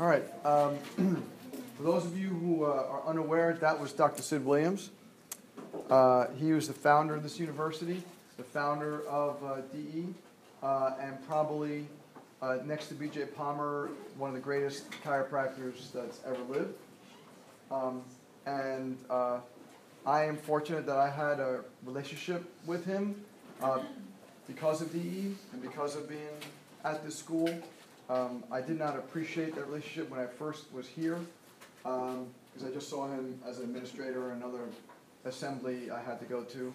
All right. Um, for those of you who uh, are unaware, that was Dr. Sid Williams. Uh, he was the founder of this university, the founder of uh, DE, uh, and probably uh, next to BJ Palmer, one of the greatest chiropractors that's ever lived. Um, and uh, I am fortunate that I had a relationship with him because of DE and because of being at this school. Um, I did not appreciate that relationship when I first was here because um, I just saw him as an administrator in another assembly I had to go to.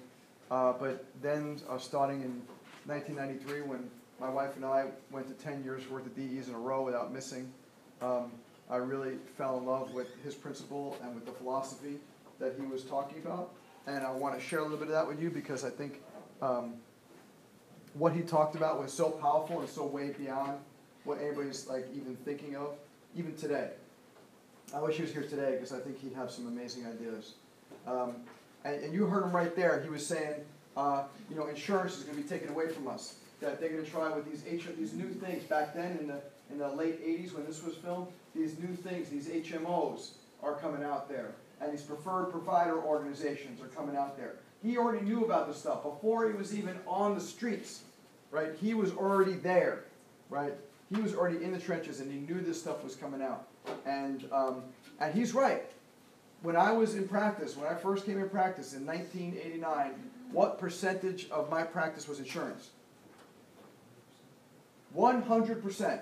Uh, but then, uh, starting in 1993, when my wife and I went to 10 years worth of DEs in a row without missing, um, I really fell in love with his principle and with the philosophy that he was talking about. And I want to share a little bit of that with you because I think um, what he talked about was so powerful and so way beyond what anybody's like even thinking of, even today. I wish he was here today because I think he'd have some amazing ideas. Um, and, and, you heard him right there. He was saying, uh, you know, insurance is going to be taken away from us. That they're going to try with these H- these new things back then in the in the late '80s when this was filmed. These new things, these HMOs, are coming out there, and these preferred provider organizations are coming out there. He already knew about this stuff before he was even on the streets, right? He was already there, right? He was already in the trenches and he knew this stuff was coming out. And, um, and he's right. When I was in practice, when I first came in practice in 1989, what percentage of my practice was insurance? 100%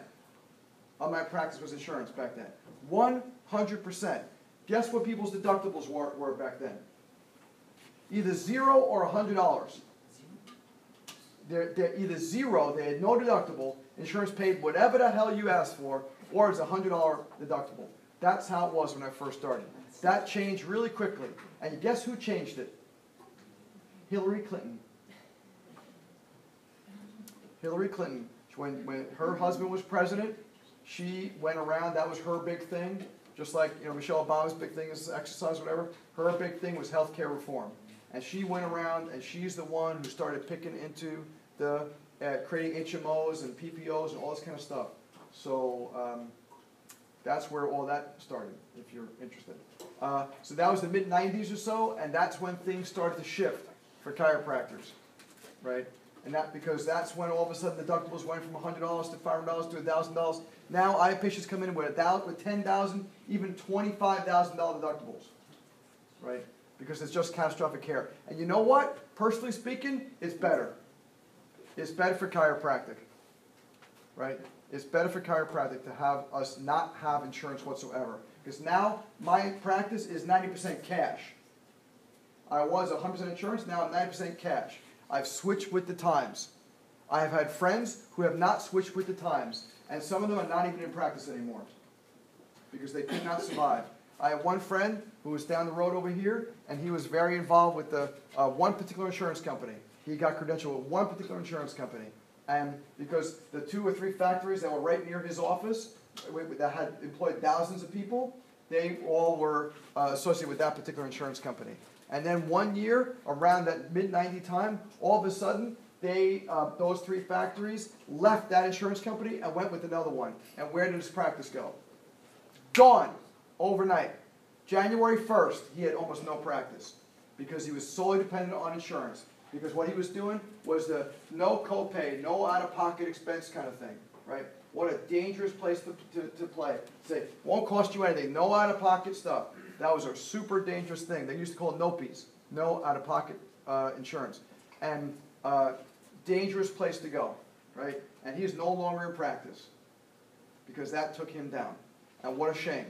of my practice was insurance back then. 100%. Guess what people's deductibles were, were back then? Either zero or $100. They're, they're either zero, they had no deductible, Insurance paid whatever the hell you asked for, or it's a $100 deductible. That's how it was when I first started. That changed really quickly. And guess who changed it? Hillary Clinton. Hillary Clinton. When, when her husband was president, she went around, that was her big thing. Just like you know, Michelle Obama's big thing is exercise, whatever. Her big thing was health care reform. And she went around and she's the one who started picking into the at creating HMOs and PPOs and all this kind of stuff. So um, that's where all that started, if you're interested. Uh, so that was the mid 90s or so, and that's when things started to shift for chiropractors, right? And that because that's when all of a sudden deductibles went from $100 to $500 to $1,000. Now I have patients come in with with 10,000, even $25,000 deductibles, right? Because it's just catastrophic care. And you know what? Personally speaking, it's better it's better for chiropractic, right? It's better for chiropractic to have us not have insurance whatsoever. Because now my practice is 90% cash. I was 100% insurance, now I'm 90% cash. I've switched with the times. I have had friends who have not switched with the times, and some of them are not even in practice anymore because they could not survive. I have one friend who was down the road over here, and he was very involved with the uh, one particular insurance company he got credentialed with one particular insurance company. And because the two or three factories that were right near his office that had employed thousands of people, they all were uh, associated with that particular insurance company. And then one year, around that mid 90 time, all of a sudden, they, uh, those three factories left that insurance company and went with another one. And where did his practice go? Gone overnight. January 1st, he had almost no practice because he was solely dependent on insurance because what he was doing was the no copay, no out of pocket expense kind of thing, right? What a dangerous place to, to, to play. Say, won't cost you anything, no out of pocket stuff. That was a super dangerous thing. They used to call it NOPIs, no out of pocket uh, insurance. And uh, dangerous place to go, right? And he's no longer in practice because that took him down. And what a shame,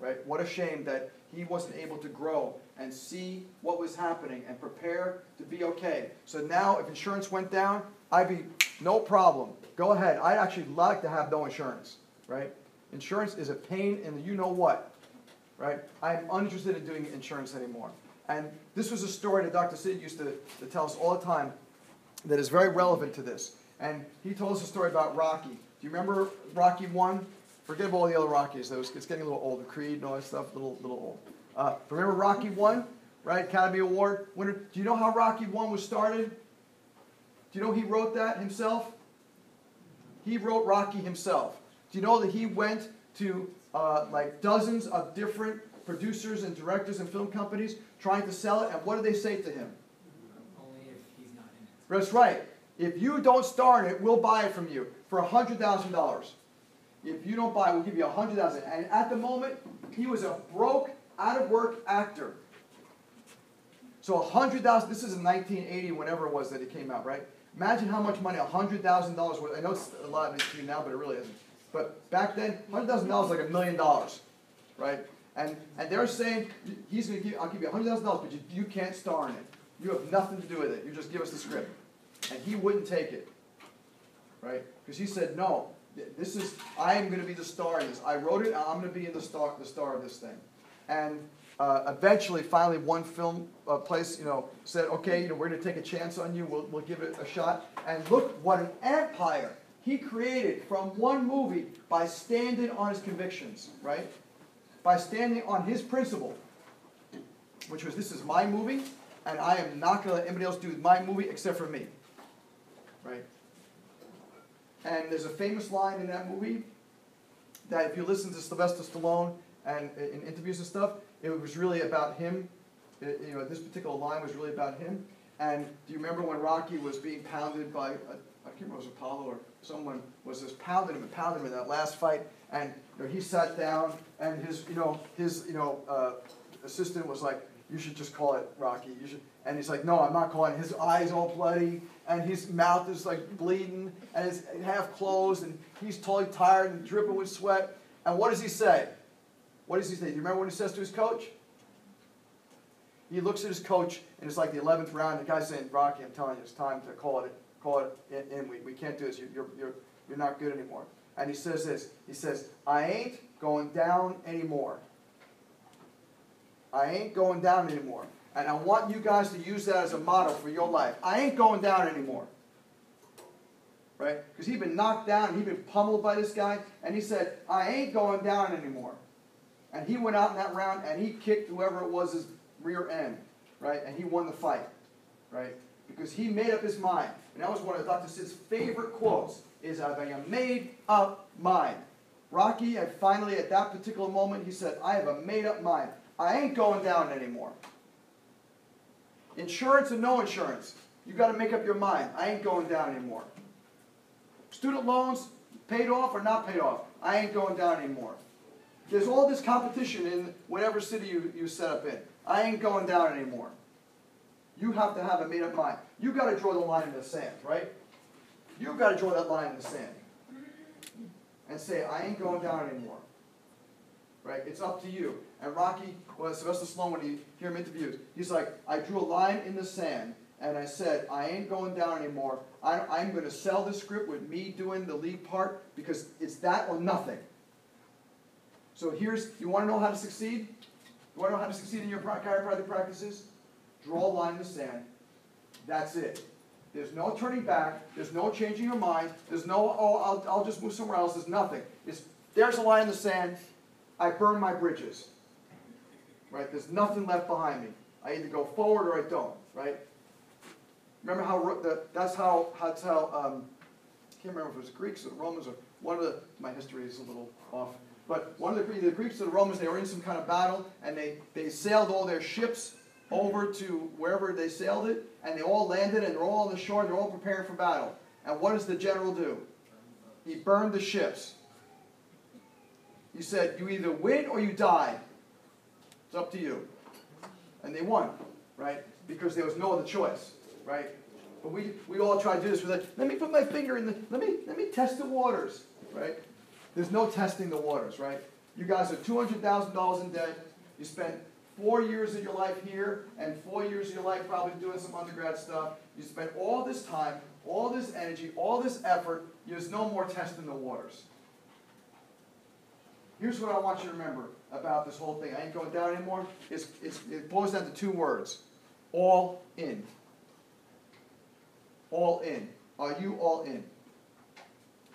right? What a shame that he wasn't able to grow and see what was happening and prepare to be okay. So now, if insurance went down, I'd be no problem. Go ahead. I'd actually like to have no insurance, right? Insurance is a pain in the you know what, right? I'm uninterested in doing insurance anymore. And this was a story that Dr. Sid used to, to tell us all the time that is very relevant to this. And he told us a story about Rocky. Do you remember Rocky 1? Forget about all the other Rockies. Was, it's getting a little old. The Creed and all that stuff, a little, little old. Uh, remember Rocky 1, right? Academy Award winner. Do you know how Rocky 1 was started? Do you know he wrote that himself? He wrote Rocky himself. Do you know that he went to uh, like dozens of different producers and directors and film companies trying to sell it. And what did they say to him? Only if he's not in it. That's right. If you don't star in it, we'll buy it from you for hundred thousand dollars. If you don't buy we'll give you a hundred thousand. And at the moment, he was a broke, out of work actor. So a hundred thousand. This is in 1980, whenever it was that it came out, right? Imagine how much money a hundred thousand dollars worth. I know it's a lot to you now, but it really isn't. But back then, hundred thousand dollars was like a million dollars, right? And and they're saying he's going to give. I'll give you hundred thousand dollars, but you, you can't star in it. You have nothing to do with it. You just give us the script. And he wouldn't take it, right? Because he said, no, this is I am going to be the star in this. I wrote it. I'm going to be in the star the star of this thing. And uh, eventually, finally, one film uh, place, you know, said, okay, you know, we're going to take a chance on you. We'll, we'll give it a shot. And look what an empire he created from one movie by standing on his convictions, right? By standing on his principle, which was, this is my movie, and I am not going to let anybody else do my movie except for me, right? And there's a famous line in that movie that if you listen to Sylvester Stallone and uh, in interviews and stuff, it was really about him. It, you know, this particular line was really about him. And do you remember when Rocky was being pounded by, a, I can't remember it was Apollo or someone was just pounding him and pounding him in that last fight, and you know, he sat down, and his, you know, his, you know, uh, assistant was like, "You should just call it Rocky." You should, and he's like, "No, I'm not calling." His eyes all bloody, and his mouth is like bleeding, and it's half closed, and he's totally tired and dripping with sweat. And what does he say? What does he say? Do you remember what he says to his coach? He looks at his coach, and it's like the 11th round. The guy's saying, Rocky, I'm telling you, it's time to call it, call it in. We, we can't do this. You're, you're, you're not good anymore. And he says this. He says, I ain't going down anymore. I ain't going down anymore. And I want you guys to use that as a motto for your life. I ain't going down anymore. Right? Because he'd been knocked down, he'd been pummeled by this guy, and he said, I ain't going down anymore. And he went out in that round and he kicked whoever it was his rear end. Right? And he won the fight. Right? Because he made up his mind. And that was one of Dr. Sid's favorite quotes, is having a made up mind. Rocky had finally, at that particular moment, he said, I have a made up mind. I ain't going down anymore. Insurance and no insurance. You got to make up your mind. I ain't going down anymore. Student loans, paid off or not paid off. I ain't going down anymore. There's all this competition in whatever city you, you set up in. I ain't going down anymore. You have to have a made up mind. You got to draw the line in the sand, right? You've got to draw that line in the sand and say, I ain't going down anymore. Right? It's up to you. And Rocky, well, Sylvester Stallone, when you hear him interviewed, he's like, I drew a line in the sand and I said, I ain't going down anymore. I, I'm going to sell this script with me doing the lead part because it's that or nothing. So here's, you want to know how to succeed? You want to know how to succeed in your chiropractic practices? Draw a line in the sand. That's it. There's no turning back. There's no changing your mind. There's no, oh, I'll, I'll just move somewhere else. There's nothing. It's, there's a line in the sand. I burn my bridges. Right? There's nothing left behind me. I either go forward or I don't. Right? Remember how the, that's how how um, I can't remember if it was Greeks or the Romans or one of the my history is a little off. But one of the, the Greeks or the Romans, they were in some kind of battle, and they, they sailed all their ships over to wherever they sailed it, and they all landed, and they're all on the shore, and they're all preparing for battle. And what does the general do? He burned the ships. He said, You either win or you die. It's up to you. And they won, right? Because there was no other choice, right? But we, we all try to do this. We're like, let me put my finger in the, let me, let me test the waters, right? There's no testing the waters, right? You guys are $200,000 in debt. You spent four years of your life here and four years of your life probably doing some undergrad stuff. You spent all this time, all this energy, all this effort. There's no more testing the waters. Here's what I want you to remember about this whole thing. I ain't going down anymore. It's, it's, it boils down to two words. All in. All in. Are you all in?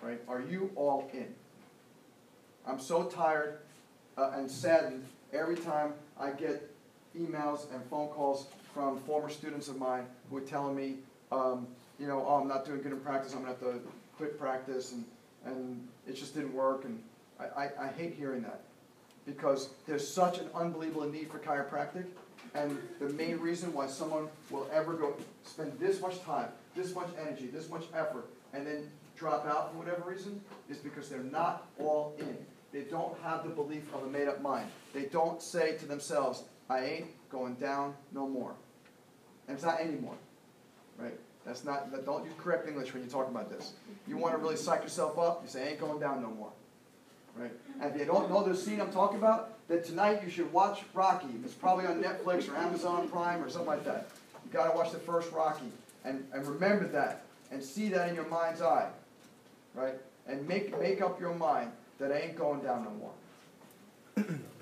Right? Are you all in? I'm so tired uh, and saddened every time I get emails and phone calls from former students of mine who are telling me, um, you know, oh, I'm not doing good in practice. I'm gonna have to quit practice, and and it just didn't work. And I, I, I hate hearing that, because there's such an unbelievable need for chiropractic, and the main reason why someone will ever go, spend this much time, this much energy, this much effort, and then drop out for whatever reason, is because they're not all in. They don't have the belief of a made-up mind. They don't say to themselves, I ain't going down no more. And it's not anymore, right? That's not, don't use correct English when you talk about this. You wanna really psych yourself up, you say, I ain't going down no more, right? And if you don't know the scene I'm talking about, then tonight you should watch Rocky. It's probably on Netflix or Amazon Prime or something like that. You've gotta watch the first Rocky, and, and remember that, and see that in your mind's eye, right? And make, make up your mind that I ain't going down no more.